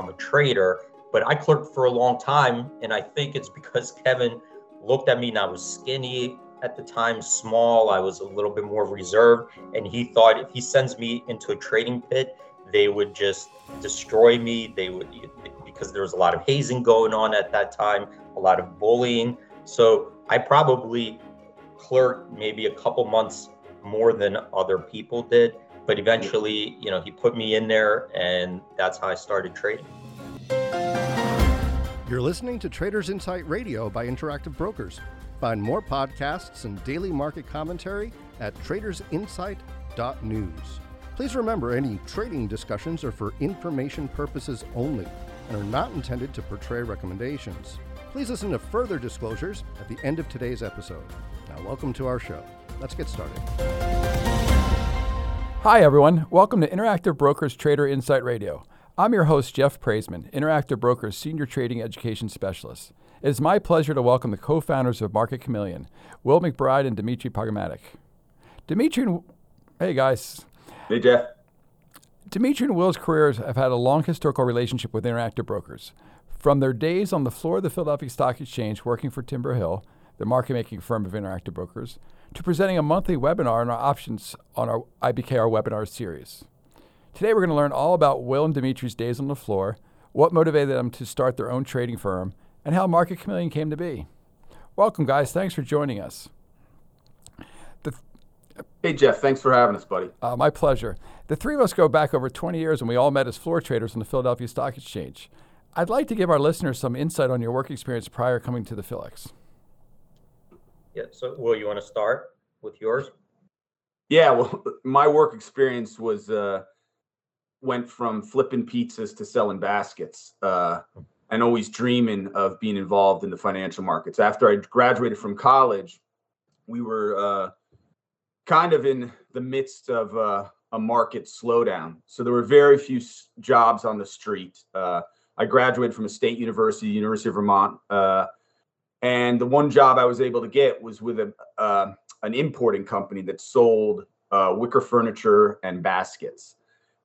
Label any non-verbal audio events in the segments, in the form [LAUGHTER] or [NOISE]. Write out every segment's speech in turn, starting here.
become a trader. But I clerked for a long time, and I think it's because [LAUGHS] Kevin looked at me and I was skinny at the time, small. I was a little bit more reserved, and he thought if he sends me into a trading pit, they would just destroy me. They would because there was a lot of hazing going on at that time, a lot of bullying. So I probably clerked maybe a couple months more than other people did. But eventually, you know, he put me in there, and that's how I started trading. You're listening to Traders Insight Radio by Interactive Brokers. Find more podcasts and daily market commentary at tradersinsight.news. Please remember any trading discussions are for information purposes only and are not intended to portray recommendations. Please listen to further disclosures at the end of today's episode. Now, welcome to our show. Let's get started. Hi, everyone. Welcome to Interactive Brokers Trader Insight Radio. I'm your host, Jeff Praissman, Interactive Brokers Senior Trading Education Specialist. It is my pleasure to welcome the co founders of Market Chameleon, Will McBride and Dmitry Pargaminik. Dmitry and hey guys. Hey Jeff. Dmitry and Will's careers have had a long historical relationship with Interactive Brokers. From their days on the floor of the Philadelphia Stock Exchange working for Timber Hill, the market making firm of Interactive Brokers, to presenting a monthly webinar on our options on our IBKR webinar series. Today we're going to learn all about Will and Dmitry's days on the floor, what motivated them to start their own trading firm, and how Market Chameleon came to be. Welcome, guys. Thanks for joining us. Th- hey, Jeff. Thanks for having us, buddy. Uh, my pleasure. The three of us go back over 20 years, and we all met as floor traders on the Philadelphia Stock Exchange. I'd like to give our listeners some insight on your work experience prior coming to the Philex. Yeah. So, Will, you want to start with yours? Yeah. Well, [LAUGHS] my work experience was uh, went from flipping pizzas to selling baskets. Uh, and always dreaming of being involved in the financial markets. After I graduated from college, we were uh, kind of in the midst of uh, a market slowdown. So there were very few jobs on the street. Uh, I graduated from a state university, University of Vermont, uh, and the one job I was able to get was with a, uh, an importing company that sold uh, wicker furniture and baskets.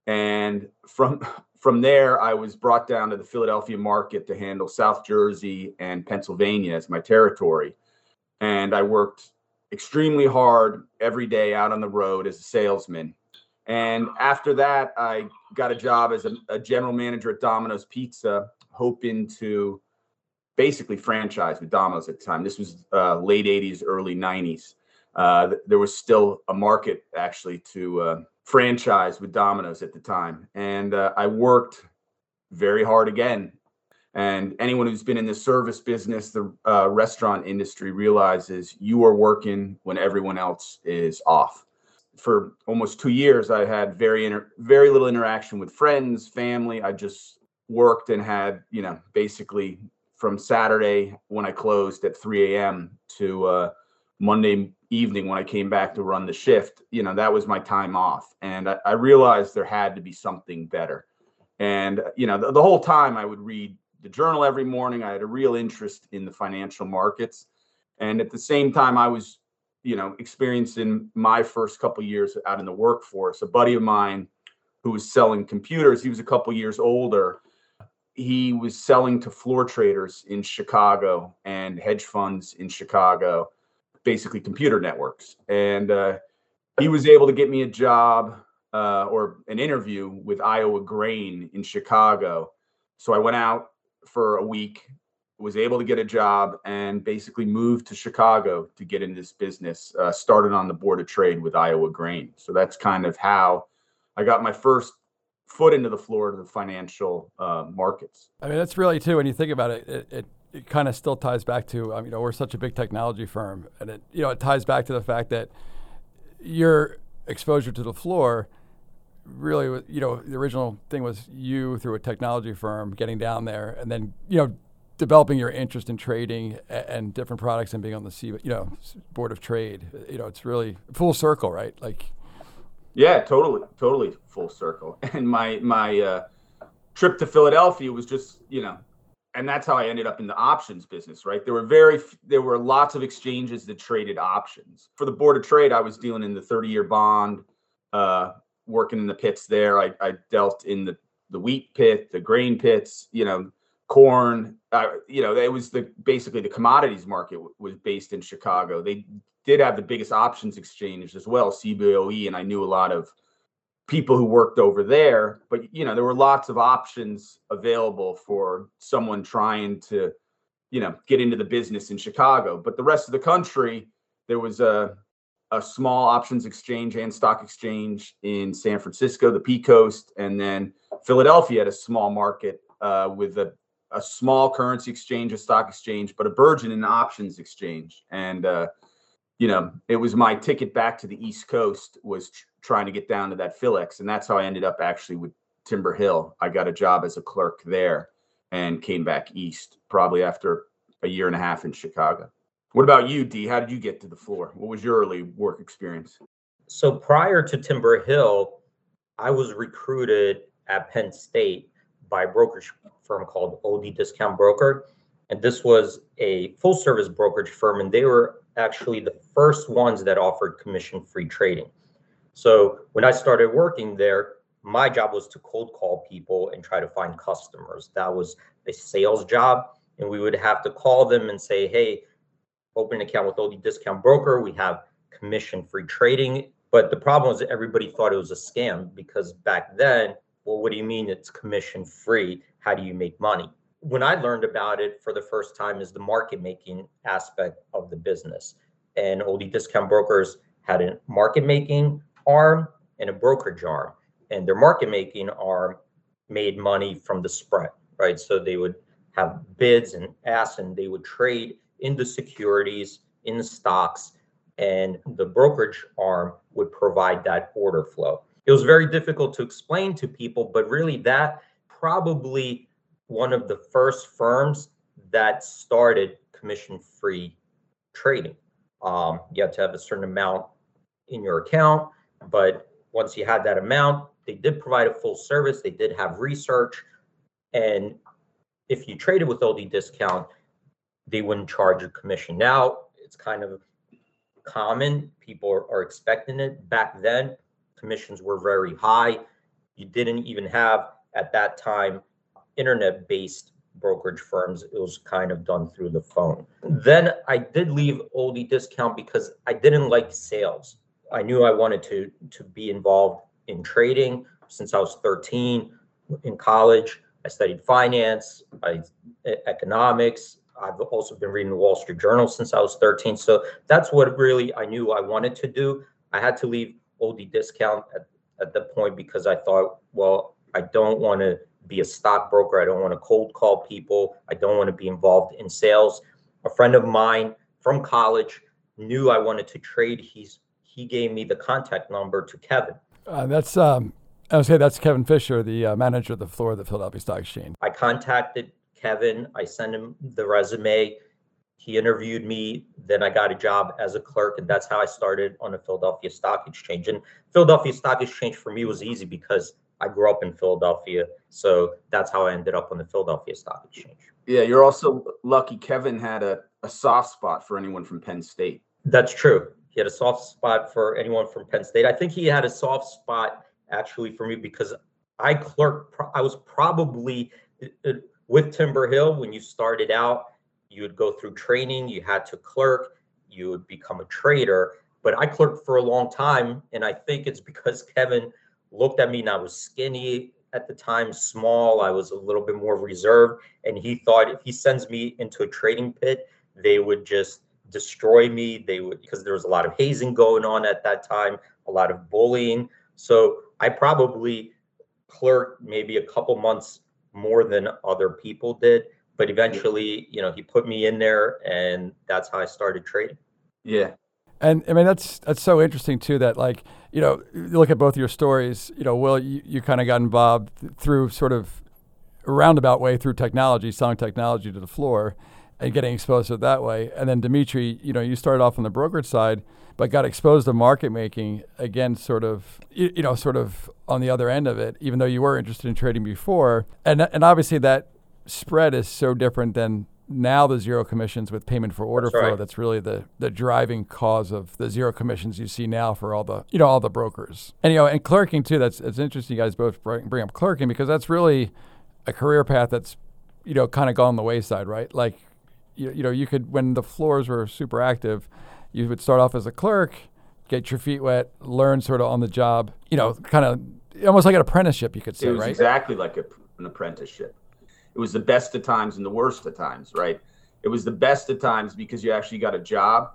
And from from there, I was brought down to the Philadelphia market to handle South Jersey and Pennsylvania as my territory. And I worked extremely hard every day out on the road as a salesman. And after that, I got a job as a, a general manager at Domino's Pizza, hoping to basically franchise with Domino's at the time. This was uh, late 80s, early 90s. Uh, there was still a market actually to uh, franchise with Domino's at the time, and uh, I worked very hard again. And anyone who's been in the service business, the uh, restaurant industry, realizes you are working when everyone else is off. For almost two years, I had very inter- very little interaction with friends, family. I just worked and had, you know, basically from Saturday when I closed at 3 a.m. to uh, Monday evening when I came back to run the shift, you know, that was my time off. And I, I realized there had to be something better. And, you know, the, the, whole time I would read the journal every morning. I had a real interest in the financial markets. And at the same time, I was, you know, experiencing my first couple years out in the workforce. A buddy of mine who was selling computers, he was a couple years older. He was selling to floor traders in Chicago and hedge funds in Chicago basically computer networks. And uh, he was able to get me a job uh, or an interview with Iowa Grain in Chicago. So I went out for a week, was able to get a job, and basically moved to Chicago to get in this business. Uh, started on the board of trade with Iowa Grain. So that's kind of how I got my first foot into the floor of the financial uh, markets. I mean, that's really too. When you think about it, it, it it kind of still ties back to um, you know we're such a big technology firm, and it you know it ties back to the fact that your exposure to the floor really you know the original thing was you through a technology firm getting down there and then you know developing your interest in trading and, and different products and being on the C, you know board of trade you know it's really full circle right like yeah totally totally full circle [LAUGHS] and my my uh, trip to Philadelphia was just you know and that's how I ended up in the options business, right? There were very there were lots of exchanges that traded options. For the board of trade, I was dealing in the 30-year bond, uh, working in the pits there. I, I dealt in the the wheat pit, the grain pits, you know, corn. Uh, you know, it was the basically the commodities market w- was based in Chicago. They did have the biggest options exchange as well, CBOE, and I knew a lot of people who worked over there. But you know, there were lots of options available for someone trying to, you know, get into the business in Chicago. But the rest of the country, there was a a small options exchange and stock exchange in San Francisco, the P Coast, and then Philadelphia had a small market uh, with a, a small currency exchange, a stock exchange, but a burgeoning options exchange. And uh, you know, it was my ticket back to the East Coast was tr- trying to get down to that Philex, and that's how I ended up actually with Timber Hill. I got a job as a clerk there and came back east probably after a year and a half in Chicago. What about you, D? How did you get to the floor? What was your early work experience? So prior to Timber Hill, I was recruited at Penn State by a brokerage firm called Olde Discount Broker. And this was a full service brokerage firm, and they were actually the first ones that offered commission free trading. So when I started working there, my job was to cold call people and try to find customers. That was a sales job. And we would have to call them and say, hey, open an account with Olde Discount Broker. We have commission free trading. But the problem was everybody thought it was a scam because back then, well, what do you mean it's commission free? How do you make money? When I learned about it for the first time is the market making aspect of the business. And Olde Discount Brokers had a market making arm and a brokerage arm. And their market making arm made money from the spread, right? So they would have bids and asks and they would trade in the securities, in the stocks, and the brokerage arm would provide that order flow. It was very difficult to explain to people, but really that probably one of the first firms that started commission free trading. Um, you had to have a certain amount in your account, but once you had that amount, they did provide a full service, they did have research. And if you traded with Olde discount, they wouldn't charge a commission. Now it's kind of common. People are, are expecting it. Back then, commissions were very high. You didn't even have at that time internet based brokerage firms. It was kind of done through the phone. Then I did leave Olde discount because I didn't like sales. I knew I wanted to to be involved in trading since I was 13 in college. I studied finance, I economics, I've also been reading the Wall Street Journal since I was 13. So that's what really I knew I wanted to do. I had to leave Olde discount at, at the point because I thought, well, I don't want to be a stockbroker. I don't want to cold call people. I don't want to be involved in sales. A friend of mine from college knew I wanted to trade. He's he gave me the contact number to Kevin. Uh, that's um, I would say that's Kevin Fisher, the uh, manager of the floor of the Philadelphia Stock Exchange. I contacted Kevin. I sent him the resume. He interviewed me. Then I got a job as a clerk, and that's how I started on the Philadelphia Stock Exchange. And Philadelphia Stock Exchange for me was easy because I grew up in Philadelphia, so that's how I ended up on the Philadelphia Stock Exchange. Yeah, you're also lucky. Kevin had a, a soft spot for anyone from Penn State. That's true. He had a soft spot for anyone from Penn State. I think he had a soft spot actually for me because I clerked. I was probably uh, with Timber Hill, when you started out, you would go through training, you had to clerk, you would become a trader. But I clerked for a long time, and I think it's because [LAUGHS] Kevin looked at me and I was skinny at the time, small. I was a little bit more reserved, and he thought if he sends me into a trading pit, they would just destroy me. They would because there was a lot of hazing going on at that time, a lot of bullying. So I probably clerked maybe a couple months more than other people did. But eventually, you know, he put me in there, and that's how I started trading. Yeah. And I mean that's that's so interesting too. That like you know you look at both of your stories. You know, Will, you, you kind of got involved through sort of a roundabout way through technology, selling technology to the floor, and getting exposed to it that way. And then Dmitry, you know, you started off on the brokerage side, but got exposed to market making again, sort of, you, you know, sort of on the other end of it. Even though you were interested in trading before, and and obviously that spread is so different than now the zero commissions with payment for order That's flow. right. That's really the the driving cause of the zero commissions you see now for all the you know all the brokers. And you know, and clerking too. That's it's interesting. You guys both bring, bring up clerking because that's really a career path that's you know kind of gone the wayside, right? Like you, you know you could when the floors were super active, you would start off as a clerk, get your feet wet, learn sort of on the job. You know, kind of almost like an apprenticeship, you could say, right? exactly like a, an apprenticeship. It was the best of times and the worst of times, right? It was the best of times because you actually got a job,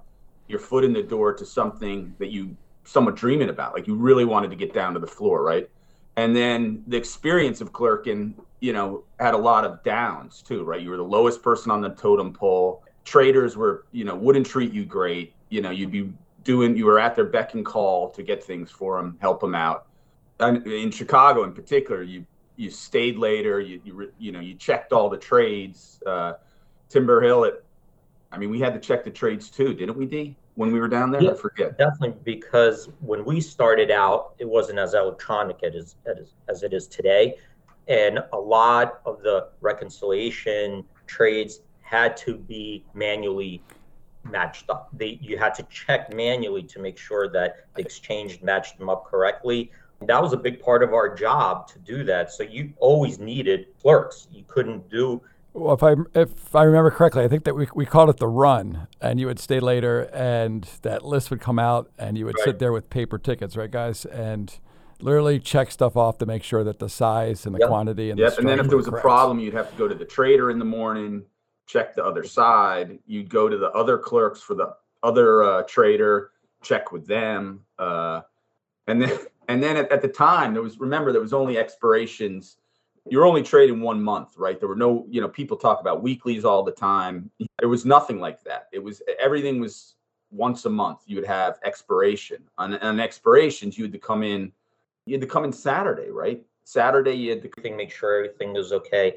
your foot in the door to something that you somewhat dreaming about, like you really wanted to get down to the floor, right? And then the experience of clerking, you know, had a lot of downs too, right? You were the lowest person on the totem pole. Traders were, you know, wouldn't treat you great. You know, you'd be doing, you were at their beck and call to get things for them, help them out. And in Chicago, in particular, you you stayed later. You you re- you know you checked all the trades. Uh, Timber Hill, it. I mean, we had to check the trades too, didn't we, D? When we were down there, Yeah. I forget. Definitely, because when we started out, it wasn't as electronic as, as, as it is today. And a lot of the reconciliation trades had to be manually matched up. They, you had to check manually to make sure that the exchange matched them up correctly. That was a big part of our job to do that. So you always needed clerks. You couldn't do Well, if I if I remember correctly, I think that we we called it the run, and you would stay later, and that list would come out, and you would Right. sit there with paper tickets, right, guys, and literally check stuff off to make sure that the size and the Yep. quantity and the And then if there were was a problem, you'd have to go to the trader in the morning, check the other side. You'd go to the other clerks for the other uh, trader, check with them. Uh, and then and then at, at the time there was remember there was only expirations. You're only trading one month, right? There were no, you know, people talk about weeklies all the time. There was nothing like that. It was everything was once a month. You would have expiration. On, on expirations, you had to come in. You had to come in Saturday, right? Saturday, you had to make sure everything was okay.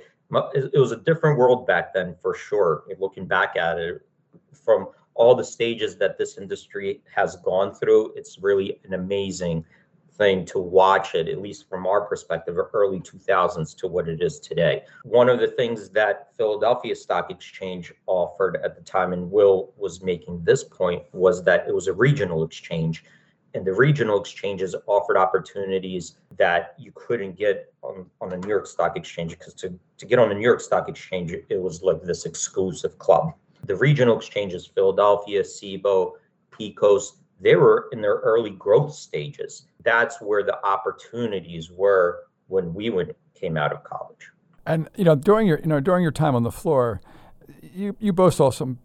It was a different world back then, for sure. Looking back at it, from all the stages that this industry has gone through, it's really an amazing thing to watch it, at least from our perspective, early 2000s to what it is today. One of the things that Philadelphia Stock Exchange offered at the time, and Will was making this point, was that it was a regional exchange and the regional exchanges offered opportunities that you couldn't get on, on the New York Stock Exchange because to, to get on the New York Stock Exchange, it was like this exclusive club. The regional exchanges, Philadelphia, CBOE, Pecos, they were in their early growth stages. That's where the opportunities were when we came out of college. And you know, during your you know during your time on the floor, you you both saw some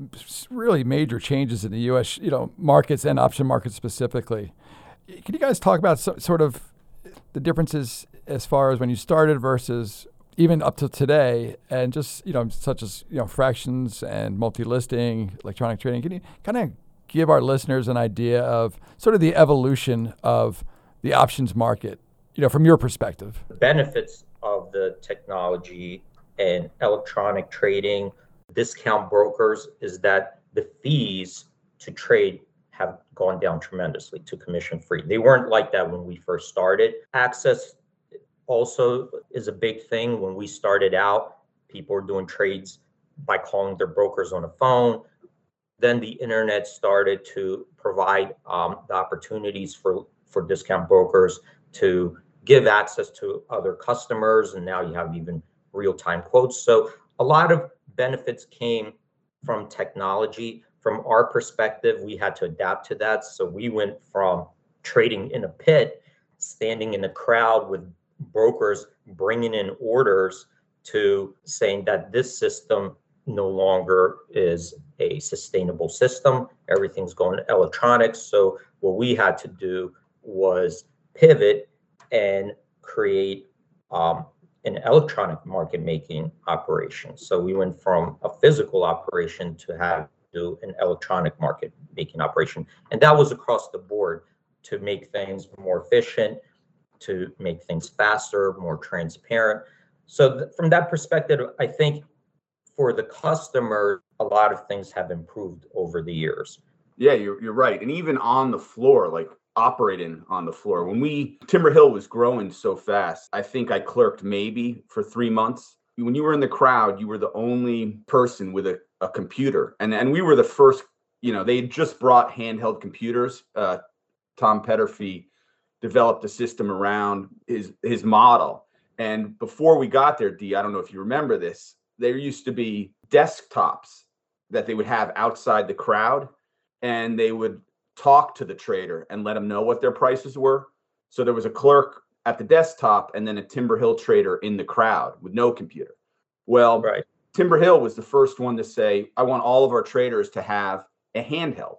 really major changes in the U.S. you know markets and option markets specifically. Can you guys talk about so, sort of the differences as far as when you started versus even up to today, and just you know such as you know fractions and multi-listing, electronic trading? Can you kind of give our listeners an idea of sort of the evolution of the options market, you know, from your perspective? the benefits of the technology and electronic trading, discount brokers, is that the fees to trade have gone down tremendously to commission free. They weren't like that when we first started. Access also is a big thing. When we started out, people were doing trades by calling their brokers on the phone. Then the internet started to provide um, the opportunities for, for discount brokers to give access to other customers and now you have even real-time quotes. So a lot of benefits came from technology. From our perspective we had to adapt to that. So we went from trading in a pit standing in a crowd with brokers bringing in orders to saying that this system no longer is a sustainable system everything's going electronics so what we had to do was pivot and create um, an electronic market making operation. So we went from a physical operation to have to an electronic market making operation, and that was across the board to make things more efficient, to make things faster, more transparent. So th- from that perspective, I think for the customer, a lot of things have improved over the years. Yeah, you're you're right. And even on the floor, like operating on the floor, when we Timber Hill was growing so fast, I think I clerked maybe for three months. when you were in the crowd, you were the only person with a, a computer. And and we were the first, you know, they just brought handheld computers. Uh, Tom Peterffy developed a system around his his model. And before we got there, D, I don't know if you remember this, there used to be desktops that they would have outside the crowd and they would talk to the trader and let them know what their prices were. So there was a clerk at the desktop and then a Timber Hill trader in the crowd with no computer. Well, Right. Timber Hill was the first one to say, I want all of our traders to have a handheld.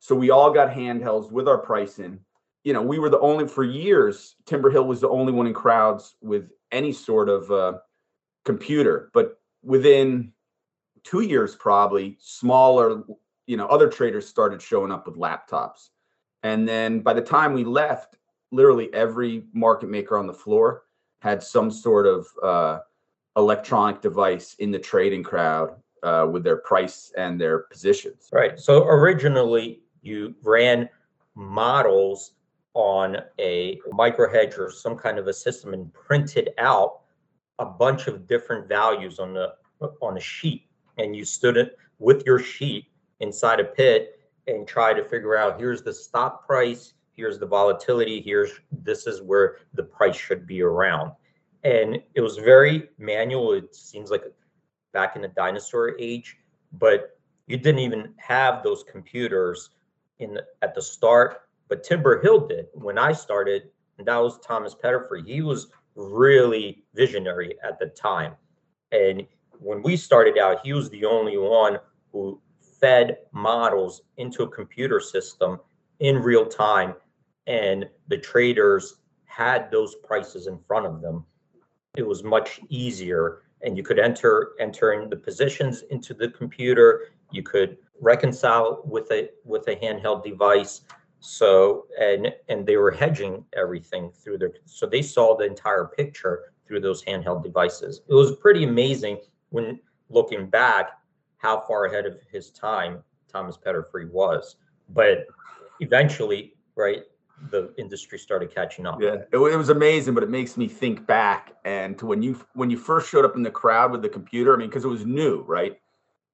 So we all got handhelds with our pricing. You know, we were the only, for years, Timber Hill was the only one in crowds with any sort of uh, computer. But within two years, probably, smaller, you know, other traders started showing up with laptops. And then by the time we left, literally every market maker on the floor had some sort of uh, electronic device in the trading crowd uh, with their price and their positions. Right. So originally you ran models on a micro hedge or some kind of a system and printed out a bunch of different values on the on a sheet. And you stood it with your sheet inside a pit and try to figure out here's the stop price here's the volatility here's this is where the price should be around. And it was very manual. It seems like back in the dinosaur age but you didn't even have those computers in at the start. But timber hill did when i started and that was thomas Peterffy he was really visionary at the time. And when we started out he was the only one who fed models into a computer system in real time and the traders had those prices in front of them. It was much easier and you could enter entering the positions into the computer. You could reconcile with a with a handheld device so and and they were hedging everything through their so they saw the entire picture through those handheld devices it was pretty amazing when looking back how far ahead of his time thomas Peterffy was but eventually right the industry started catching up Yeah, it, it was amazing, but it makes me think back and to when you when you first showed up in the crowd with the computer. I mean, because it was new, right?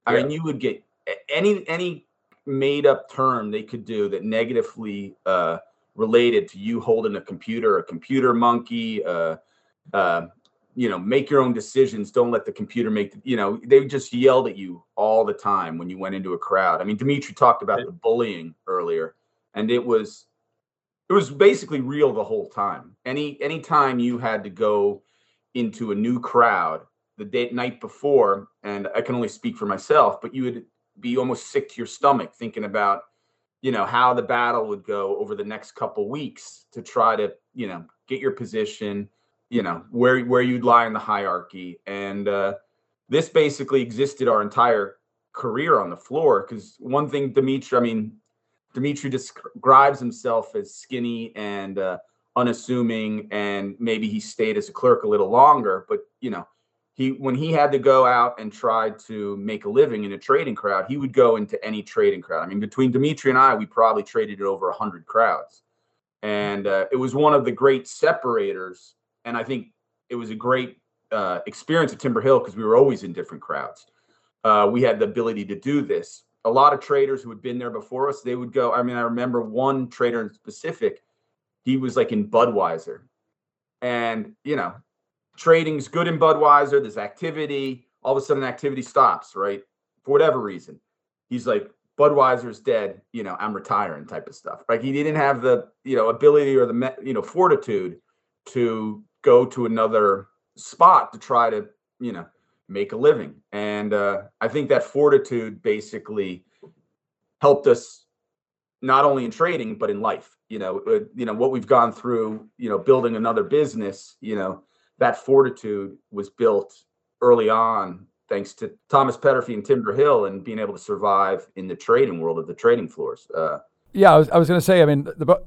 I Yeah. mean, you would get any any made up term they could do that negatively uh, related to you holding a computer, a computer monkey, uh, uh, you know, make your own decisions. Don't let the computer make. The, you know, they just yelled at you all the time when you went into a crowd. I mean, Dmitry talked about the bullying earlier, and it was it was basically real the whole time. Any any time you had to go into a new crowd the day night before, and I can only speak for myself, but you would be almost sick to your stomach thinking about, you know, how the battle would go over the next couple weeks to try to, you know, get your position, you know, where where you'd lie in the hierarchy. And uh, this basically existed our entire career on the floor. Because one thing, Dmitry, I mean, Dmitry describes himself as skinny and uh, unassuming, and maybe he stayed as a clerk a little longer. But you know, he when he had to go out and try to make a living in a trading crowd, he would go into any trading crowd. I mean, between Dmitry and I, we probably traded over hundred crowds, and uh, it was one of the great separators. And I think it was a great uh, experience at Timber Hill because we were always in different crowds. Uh, we had the ability to do this a lot of traders who had been there before us, they would go. I mean, I remember one trader in specific, he was like in Budweiser. And, you know, trading's good in Budweiser, there's activity, all of a sudden activity stops, right? For whatever reason. He's like, Budweiser's dead, you know, I'm retiring type of stuff. Like he didn't have the, you know, ability or the, you know, fortitude to go to another spot to try to, you know, make a living. And uh, I think that fortitude basically helped us not only in trading but in life. You know, uh, you know what we've gone through. You know, building another business. You know, that fortitude was built early on thanks to Thomas Peterffy and Timber Hill and being able to survive in the trading world of the trading floors. Uh, Yeah, I was, I was going to say. I mean, the,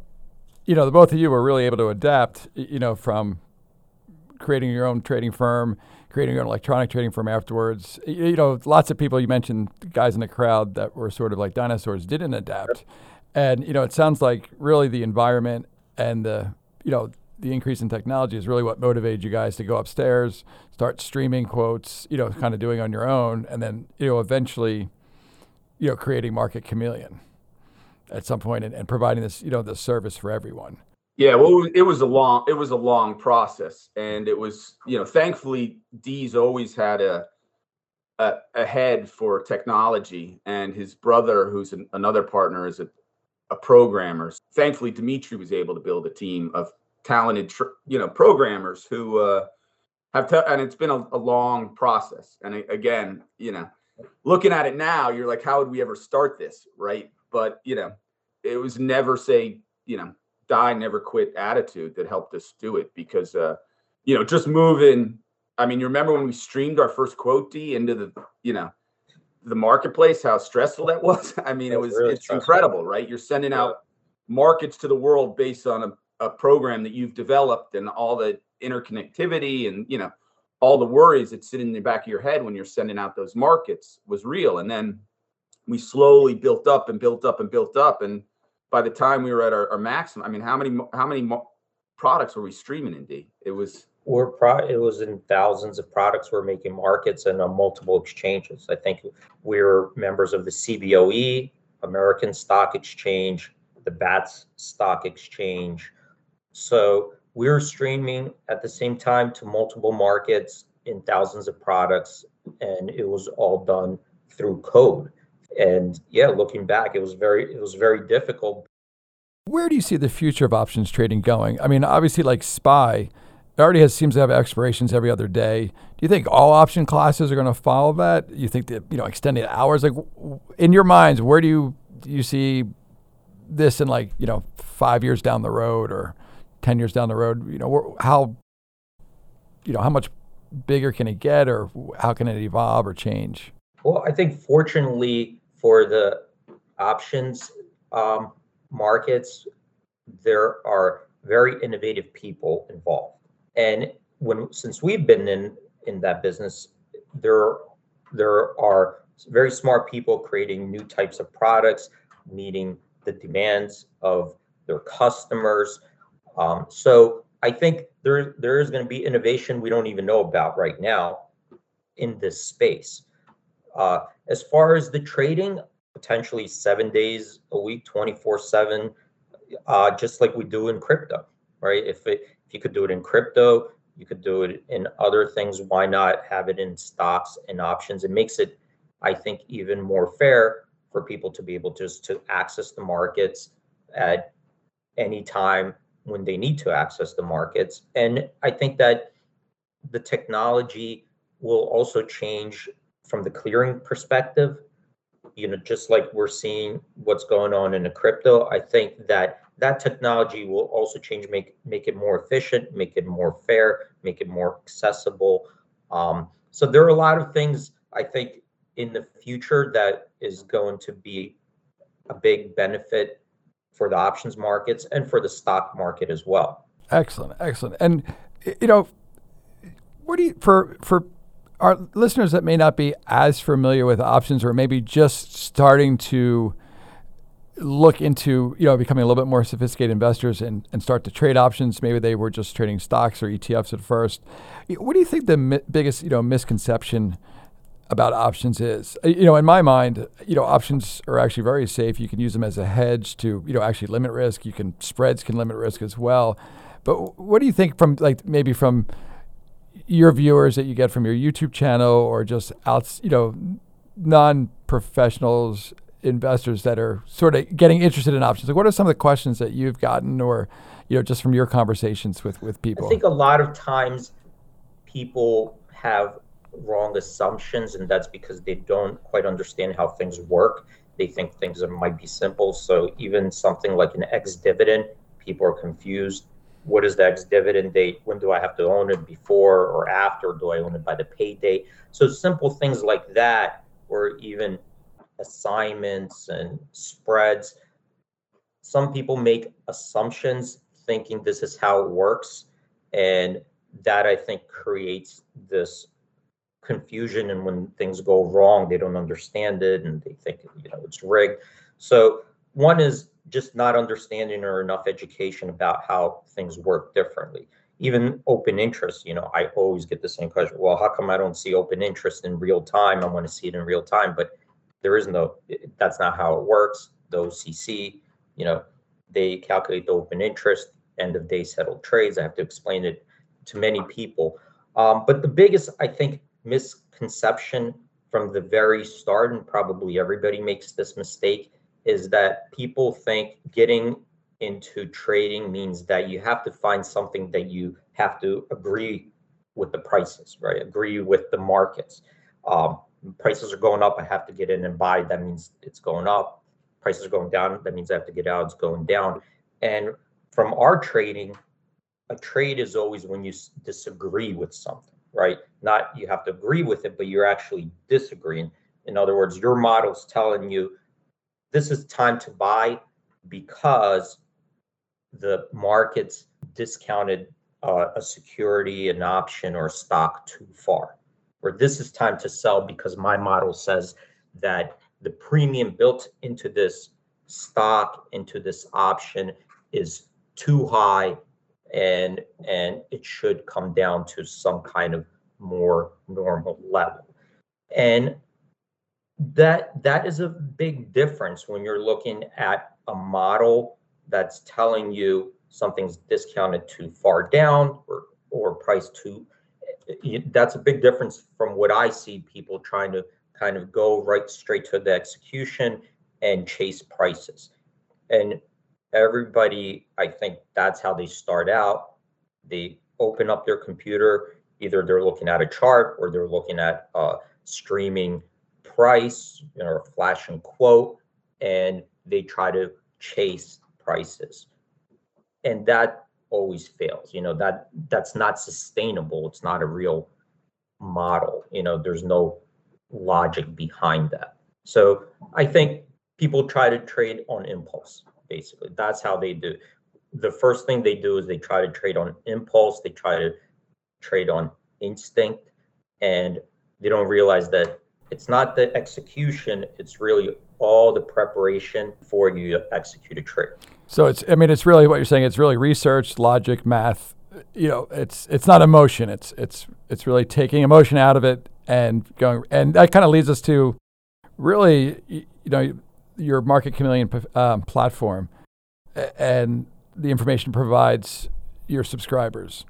you know, the both of you were really able to adapt. You know, from creating your own trading firm, creating your own electronic trading firm afterwards. You know, lots of people you mentioned, guys in the crowd that were sort of like dinosaurs, didn't adapt. And you know, it sounds like really the environment and the you know the increase in technology is really what motivated you guys to go upstairs, start streaming quotes, you know, kind of doing on your own, and then you know eventually, you know, creating Market Chameleon at some point and, and providing this you know the service for everyone. Yeah, well, it was a long it was a long process, and it was you know thankfully Dee's always had a a, a head for technology, and his brother, who's an, another partner, is a, a programmer. Thankfully, Dmitry was able to build a team of talented tr- you know programmers who uh, have te- and it's been a, a long process. And again, you know, looking at it now, you're like, how would we ever start this, right? But you know, it was never say you know die never quit attitude that helped us do it because uh you know just moving i mean you remember when we streamed our first quote d into the you know the marketplace how stressful that [LAUGHS] was i mean it was really it's stressful. incredible right you're sending yeah. out markets to the world based on a, a program that you've developed and all the interconnectivity and you know all the worries that sit in the back of your head when you're sending out those markets was real and then we slowly built up and built up and built up and by the time we were at our, our maximum, I mean, how many how many products were we streaming in Dee? It was we're pro- it was in thousands of products we're making markets and on multiple exchanges. I think we're members of the CBOE, American Stock Exchange, the BATS Stock Exchange. So we're streaming at the same time to multiple markets in thousands of products, and it was all done through code. And yeah looking back it was very it was very difficult. Where do you see the future of options trading going? I mean obviously like SPY it already has seems to have expirations every other day. Do you think all option classes are going to follow that? You think that you know extended hours? Like in your minds where do you do you see this in like you know five years down the road or 10 years down the road you know how you know how much bigger can it get or how can it evolve or change well i think fortunately for the options um, markets, there are very innovative people involved. And when since we've been in in that business, there there are very smart people creating new types of products, meeting the demands of their customers. Um, so I think there there is going to be innovation we don't even know about right now in this space. Uh, as far as the trading, potentially seven days a week, 24 seven, uh, just like we do in crypto, right? If it, if you could do it in crypto, you could do it in other things. Why not have it in stocks and options? It makes it, I think, even more fair for people to be able just to access the markets at any time when they need to access the markets. And I think that the technology will also change from the clearing perspective, you know, just like we're seeing what's going on in the crypto, I think that that technology will also change, make make it more efficient, make it more fair, make it more accessible. Um, so there are a lot of things I think in the future that is going to be a big benefit for the options markets and for the stock market as well. Excellent, excellent. And you know, what do you for for our listeners that may not be as familiar with options or maybe just starting to look into you know becoming a little bit more sophisticated investors and, and start to trade options maybe they were just trading stocks or etfs at first what do you think the mi- biggest you know misconception about options is uh, you know in my mind you know options are actually very safe you can use them as a hedge to you know actually limit risk you can spreads can limit risk as well but what do you think from like maybe from your viewers that you get from your YouTube channel or just out, you know, non-professionals investors that are sort of getting interested in options? Like, what are some of the questions that you've gotten, or you know, just from your conversations with with people? I think a lot of times people have wrong assumptions, and that's because they don't quite understand how things work. They think things might be simple. So even something like an ex dividend, people are confused what is the ex dividend date? When do I have to own it before or after? Do I own it by the pay date? So simple things like that, or even assignments and spreads. Some people make assumptions thinking this is how it works. And that I think creates this confusion. And when things go wrong, they don't understand it and they think, you know, it's rigged. So one is just not understanding or enough education about how things work differently. Even open interest, you know, I always get the same question. Well, how come I don't see open interest in real time? I want to see it in real time, but there is no. That's not how it works. The OCC, you know, they calculate the open interest, end of day settled trades. I have to explain it to many people. Um, but the biggest, I think, misconception from the very start, and probably everybody makes this mistake, is that people think getting into trading means that you have to find something that you have to agree with the prices, right? Agree with the markets. Um, prices are going up, I have to get in and buy. That means it's going up. Prices are going down. That means I have to get out. It's going down. And from our trading, a trade is always when you disagree with something, right? Not you have to agree with it, but you're actually disagreeing. In other words, your model's telling you this is time to buy because the market's discounted uh, a security, an option, or stock too far. Or this is time to sell because my model says that the premium built into this stock, into this option, is too high and and it should come down to some kind of more normal level. And that that is a big difference when you're looking at a model that's telling you something's discounted too far down or or priced too that's a big difference from what i see people trying to kind of go right straight to the execution and chase prices. And everybody, I think that's how they start out. They open up their computer, either they're looking at a chart or they're looking at a streaming price you know, or flash and quote, and they try to chase prices. And that always fails. You know, that that's not sustainable. It's not a real model. You know, there's no logic behind that. So I think people try to trade on impulse basically. That's how they do. The first thing they do is they try to trade on impulse, they try to trade on instinct, and they don't realize that it's not the execution, it's really all the preparation for you to execute a trade. So it's I mean it's really what you're saying, it's really research, logic, math. You know, it's it's not emotion. It's it's it's really taking emotion out of it and going and that kind of leads us to really you know your Market Chameleon um, platform and the information provides your subscribers.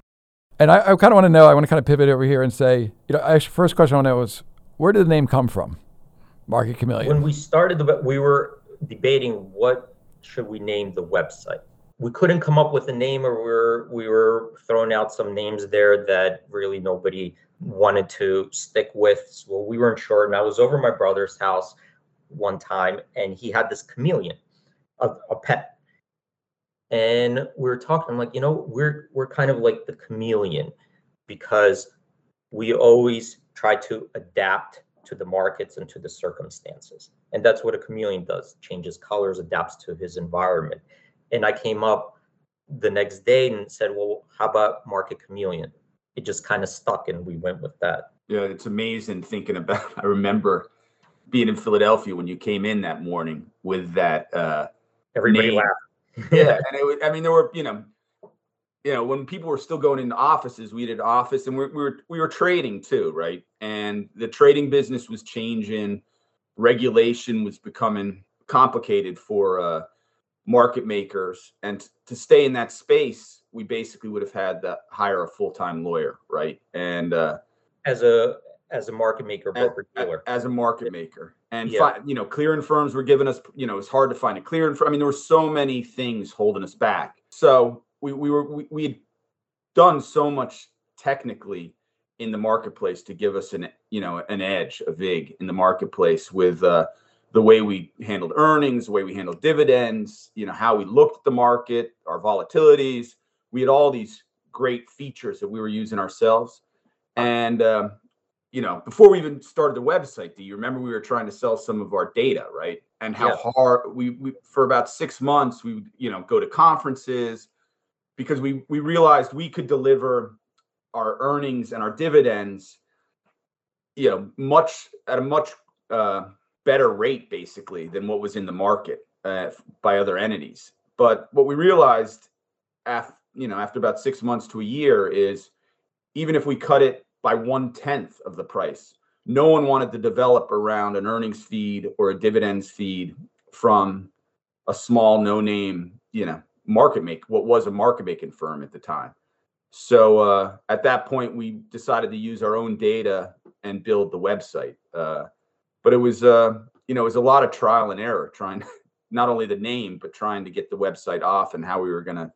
And I, I kind of want to know, I want to kind of pivot over here and say, you know, actually, first question I want to know is where did the name come from? Market Chameleon. When we started the, we were debating what should we name the website. We couldn't come up with a name, or we were we were throwing out some names there that really nobody wanted to stick with. So we weren't sure. And I was over my brother's house one time and he had this chameleon, a, a pet. And we were talking, I'm like, you know, we're we're kind of like the chameleon because we always try to adapt to the markets and to the circumstances. And that's what a chameleon does, changes colors, adapts to his environment. And I came up the next day and said, well, how about market chameleon? It just kind of stuck and we went with that. Yeah, it's amazing thinking about [LAUGHS] I remember being in Philadelphia when you came in that morning with that. Uh, Everybody name. laughed. [LAUGHS] yeah, and it was. I mean, there were you know, you know, when people were still going into offices, we did office, and we, we were we were trading too, right? And the trading business was changing. Regulation was becoming complicated for uh, market makers, and to stay in that space, we basically would have had to hire a full time lawyer, right? And uh, as a as a market maker, broker dealer. As a market maker. And yeah. fi- you know, clearing firms were giving us, you know, it's hard to find a clearing firm. I mean, there were so many things holding us back. So we we were we, we had done so much technically in the marketplace to give us an you know an edge, a vig in the marketplace with uh, the way we handled earnings, the way we handled dividends, you know, how we looked at the market, our volatilities. We had all these great features that we were using ourselves. And um, you know, before we even started the website, do you remember we were trying to sell some of our data, right? And how yeah. hard we, we for about six months we would, you know, go to conferences because we we realized we could deliver our earnings and our dividends, you know, much at a much uh, better rate basically than what was in the market. uh, by other entities. But what we realized after you know after about six months to a year is even if we cut it by one tenth of the price, no one wanted to develop around an earnings feed or a dividends feed from a small no name you know market make what was a market making firm at the time. So uh, at that point, we decided to use our own data and build the website. Uh, but it was, uh, you know, it was a lot of trial and error trying [LAUGHS] not only the name but trying to get the website off and how we were going to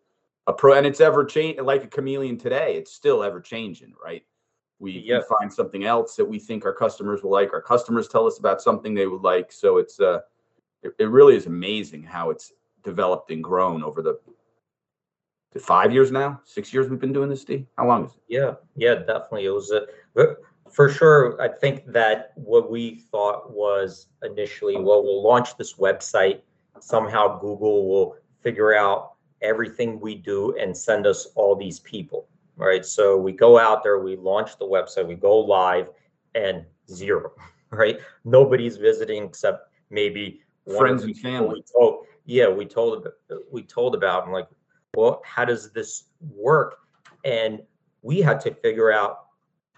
approach. And it's ever changing, like a chameleon today. It's still ever changing, right? We, we, find something else that we think our customers will like. Our customers tell us about something they would like. So it's uh, it, it really is amazing how it's developed and grown over the five years now, six years we've been doing this, D. How long is it? Yeah, yeah, definitely. It was a, for sure. I think that what we thought was initially, well, we'll launch this website. Somehow Google will figure out everything we do and send us all these people, right? So we go out there, we launch the website, we go live, and zero, [LAUGHS] right? Nobody's visiting except maybe friends and family. Told, yeah, we told we told about. I'm like, well, how does this work? And we had to figure out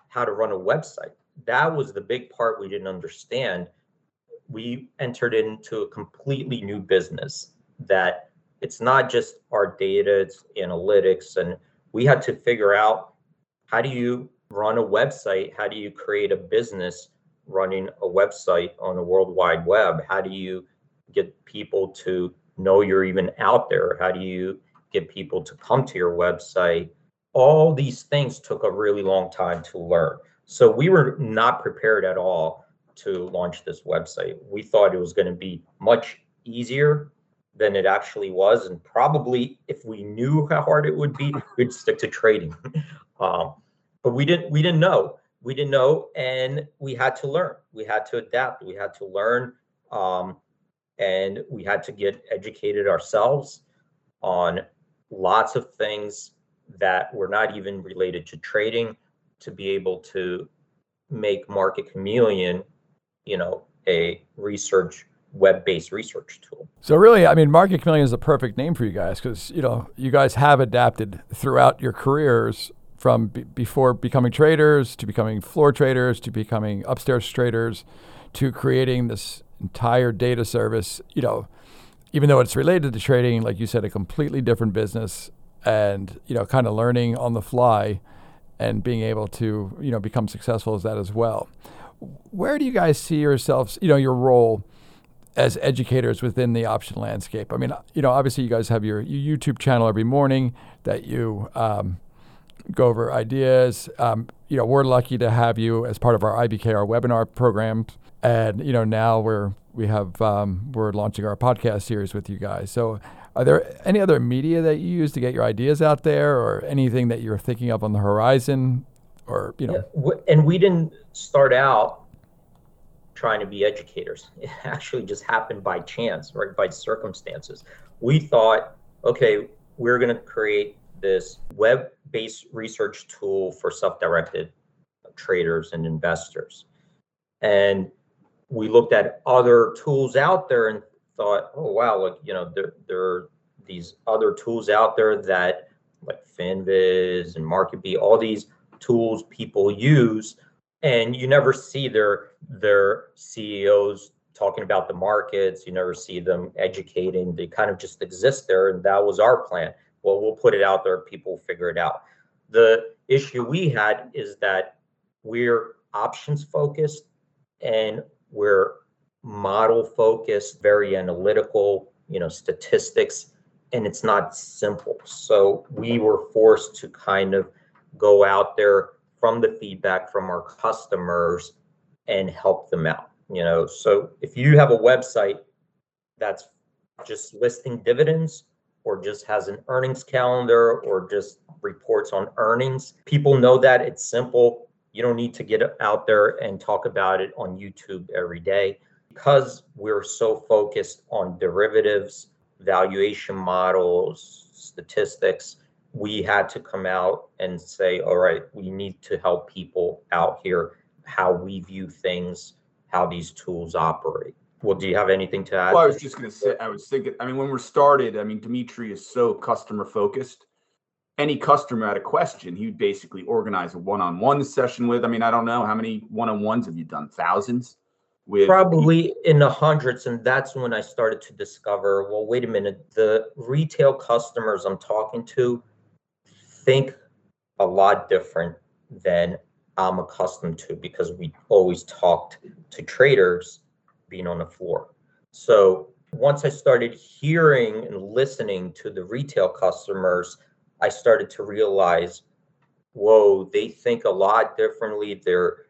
how to run a website. That was the big part we didn't understand. We entered into a completely new business that it's not just our data, it's analytics. And we had to figure out how do you run a website? How do you create a business running a website on the World Wide Web? How do you get people to know you're even out there? How do you get people to come to your website? All these things took a really long time to learn. So we were not prepared at all to launch this website. We thought it was going to be much easier than it actually was. And probably if we knew how hard it would be, we'd stick to trading. [LAUGHS] um, but we didn't we didn't know. We didn't know and we had to learn. We had to adapt. We had to learn. Um, and we had to get educated ourselves on lots of things that were not even related to trading to be able to make market chameleon you know a research web-based research tool so really i mean market chameleon is the perfect name for you guys because you know you guys have adapted throughout your careers from b- before becoming traders to becoming floor traders to becoming upstairs traders to creating this entire data service, you know, even though it's related to trading, like you said, a completely different business and, you know, kind of learning on the fly and being able to, you know, become successful as that as well. Where do you guys see yourselves, you know, your role as educators within the option landscape? I mean, you know, obviously you guys have your, your YouTube channel every morning that you um, go over ideas. Um, you know, we're lucky to have you as part of our IBKR webinar programs and you know now we're we have um, we're launching our podcast series with you guys. So, are there any other media that you use to get your ideas out there, or anything that you're thinking of on the horizon, or you know? Yeah, and we didn't start out trying to be educators. [LAUGHS] It actually just happened by chance, right? By circumstances. We thought, okay, we're going to create this web-based research tool for self-directed traders and investors. And we looked at other tools out there and thought, oh wow, like you know, there there are these other tools out there that like FinViz and MarketBeat, all these tools people use, and you never see their their CEOs talking about the markets. You never see them educating. They kind of just exist there, and that was our plan. Well, we'll put it out there. People figure it out. The issue we had is that we're options focused and we're model focused, very analytical, you know, statistics, and it's not simple. So we were forced to kind of go out there from the feedback from our customers and help them out. You know, so if you have a website that's just listing dividends or just has an earnings calendar or just reports on earnings, people know that it's simple you don't need to get out there and talk about it on YouTube every day because we're so focused on derivatives, valuation models, statistics. We had to come out and say, all right, we need to help people out here how we view things, how these tools operate. Well, do you have anything to add? Well, I was just going to say, I was thinking, I mean, when we're started, I mean, Dmitry is so customer focused. Any customer had a question, he would basically organize a one on one session with. I mean, I don't know how many one on ones have you done? Thousands? With Probably in the hundreds. And that's when I started to discover well, wait a minute, the retail customers I'm talking to think a lot different than I'm accustomed to because we always talked to traders being on the floor. So once I started hearing and listening to the retail customers, I started to realize, whoa, they think a lot differently. They're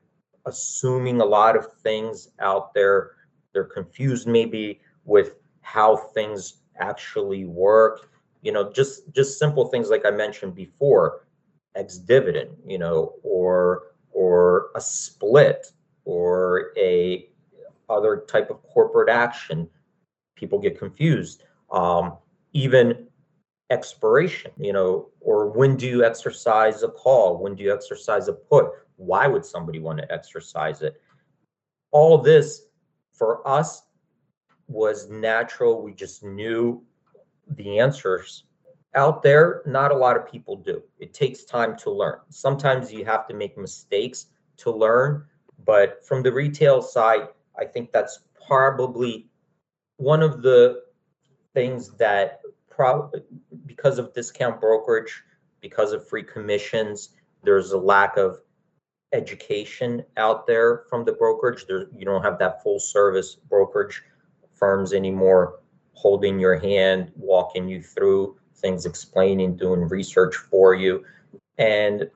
assuming a lot of things out there. They're confused maybe with how things actually work. You know, just just simple things like I mentioned before, ex dividend, you know, or or a split or a other type of corporate action. People get confused. Um, even expiration, you know, or when do you exercise a call? When do you exercise a put? Why would somebody want to exercise it? All this for us was natural. We just knew the answers. Out there, not a lot of people do. It takes time to learn. Sometimes you have to make mistakes to learn, but from the retail side, I think that's probably one of the things that probably because of discount brokerage, because of free commissions, there's a lack of education out there from the brokerage. There, you don't have that full service brokerage firms anymore holding your hand, walking you through things, explaining, doing research for you. And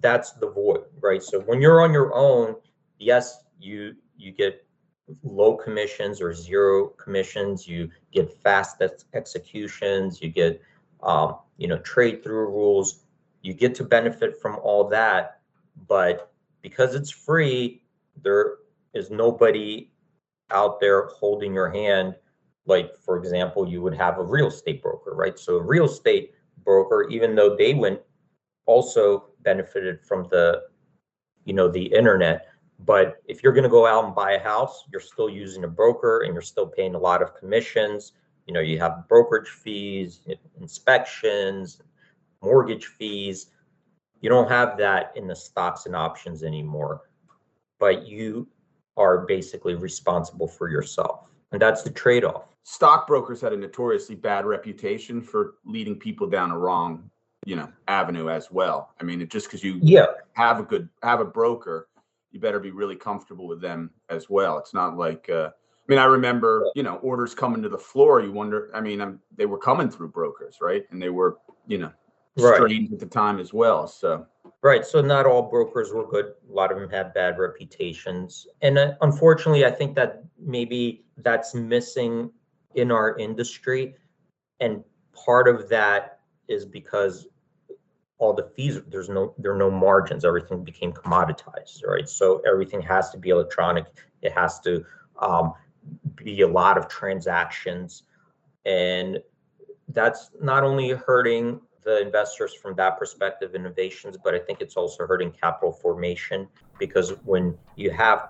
that's the void, right? So when you're on your own, yes, you you get low commissions or zero commissions. You get fast ex- executions. You get, um, you know, trade through rules. You get to benefit from all that, but because it's free, there is nobody out there holding your hand. Like, for example, you would have a real estate broker, right? So, a real estate broker, even though they went also benefited from the, you know, the internet, but if you're going to go out and buy a house, you're still using a broker and you're still paying a lot of commissions. You know, you have brokerage fees, inspections, mortgage fees. You don't have that in the stocks and options anymore, but you are basically responsible for yourself. And that's the trade off. Stockbrokers had a notoriously bad reputation for leading people down a wrong, you know, avenue as well. I mean, just because you yeah. have a good have a broker you better be really comfortable with them as well. It's not like, uh, I mean, I remember, you know, orders coming to the floor. You wonder, I mean, I'm, they were coming through brokers, right? And they were, you know, strange right. at the time as well. So, right. So, not all brokers were good. A lot of them had bad reputations. And uh, unfortunately, I think that maybe that's missing in our industry. And part of that is because all the fees there's no there are no margins. Everything became commoditized right? So everything has to be electronic. It has to um, be a lot of transactions. And that's not only hurting the investors from that perspective innovations but i think it's also hurting capital formation because when you have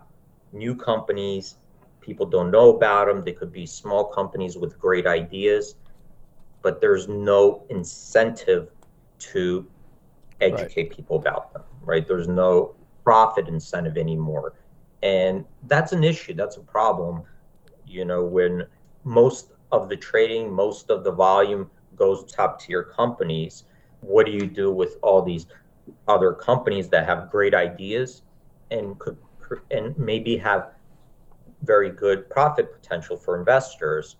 new companies people don't know about them they could be small companies with great ideas but there's no incentive to educate right. people about them, right? There's no profit incentive anymore. And that's an issue. That's a problem. You know, when most of the trading, most of the volume goes top tier companies, what do you do with all these other companies that have great ideas and could and maybe have very good profit potential for investors,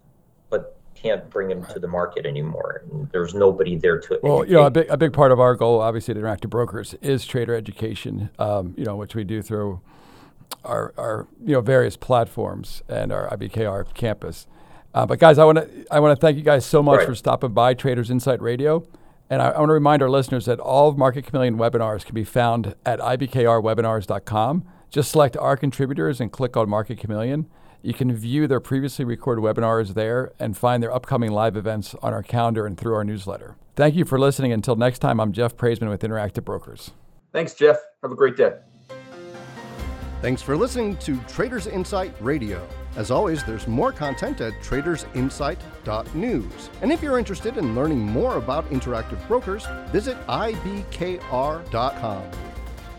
but can't bring them to the market anymore. There's nobody there to. Well, educate. you know, a big a big part of our goal, obviously, at Interactive Brokers, is trader education. Um, you know, which we do through our our you know various platforms and our IBKR campus. Uh, but guys, I want to I want to thank you guys so much right. for stopping by Traders Insight Radio. And I, I want to remind our listeners that all of Market Chameleon webinars can be found at ibkrwebinars.com. Just select our contributors and click on Market Chameleon. You can view their previously recorded webinars there and find their upcoming live events on our calendar and through our newsletter. Thank you for listening. Until next time, I'm Jeff Praissman with Interactive Brokers. Thanks, Jeff. Have a great day. Thanks for listening to Traders Insight Radio. As always, there's more content at tradersinsight.news. And if you're interested in learning more about Interactive Brokers, visit ibkr.com.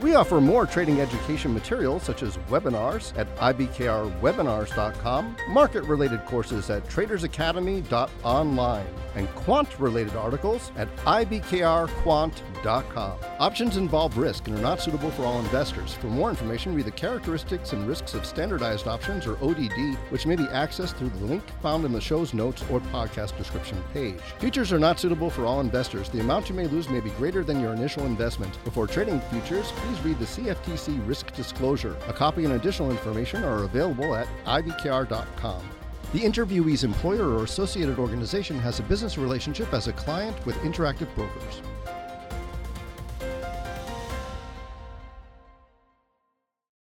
We offer more trading education materials such as webinars at ibkrwebinars.com, market related courses at tradersacademy.online, and quant related articles at ibkrquant.com. Options involve risk and are not suitable for all investors. For more information, read the characteristics and risks of standardized options or ODD, which may be accessed through the link found in the show's notes or podcast description page. Futures are not suitable for all investors. The amount you may lose may be greater than your initial investment. Before trading futures, please read the CFTC risk disclosure. A copy and additional information are available at ibkr.com. The interviewee's employer or associated organization has a business relationship as a client with Interactive Brokers.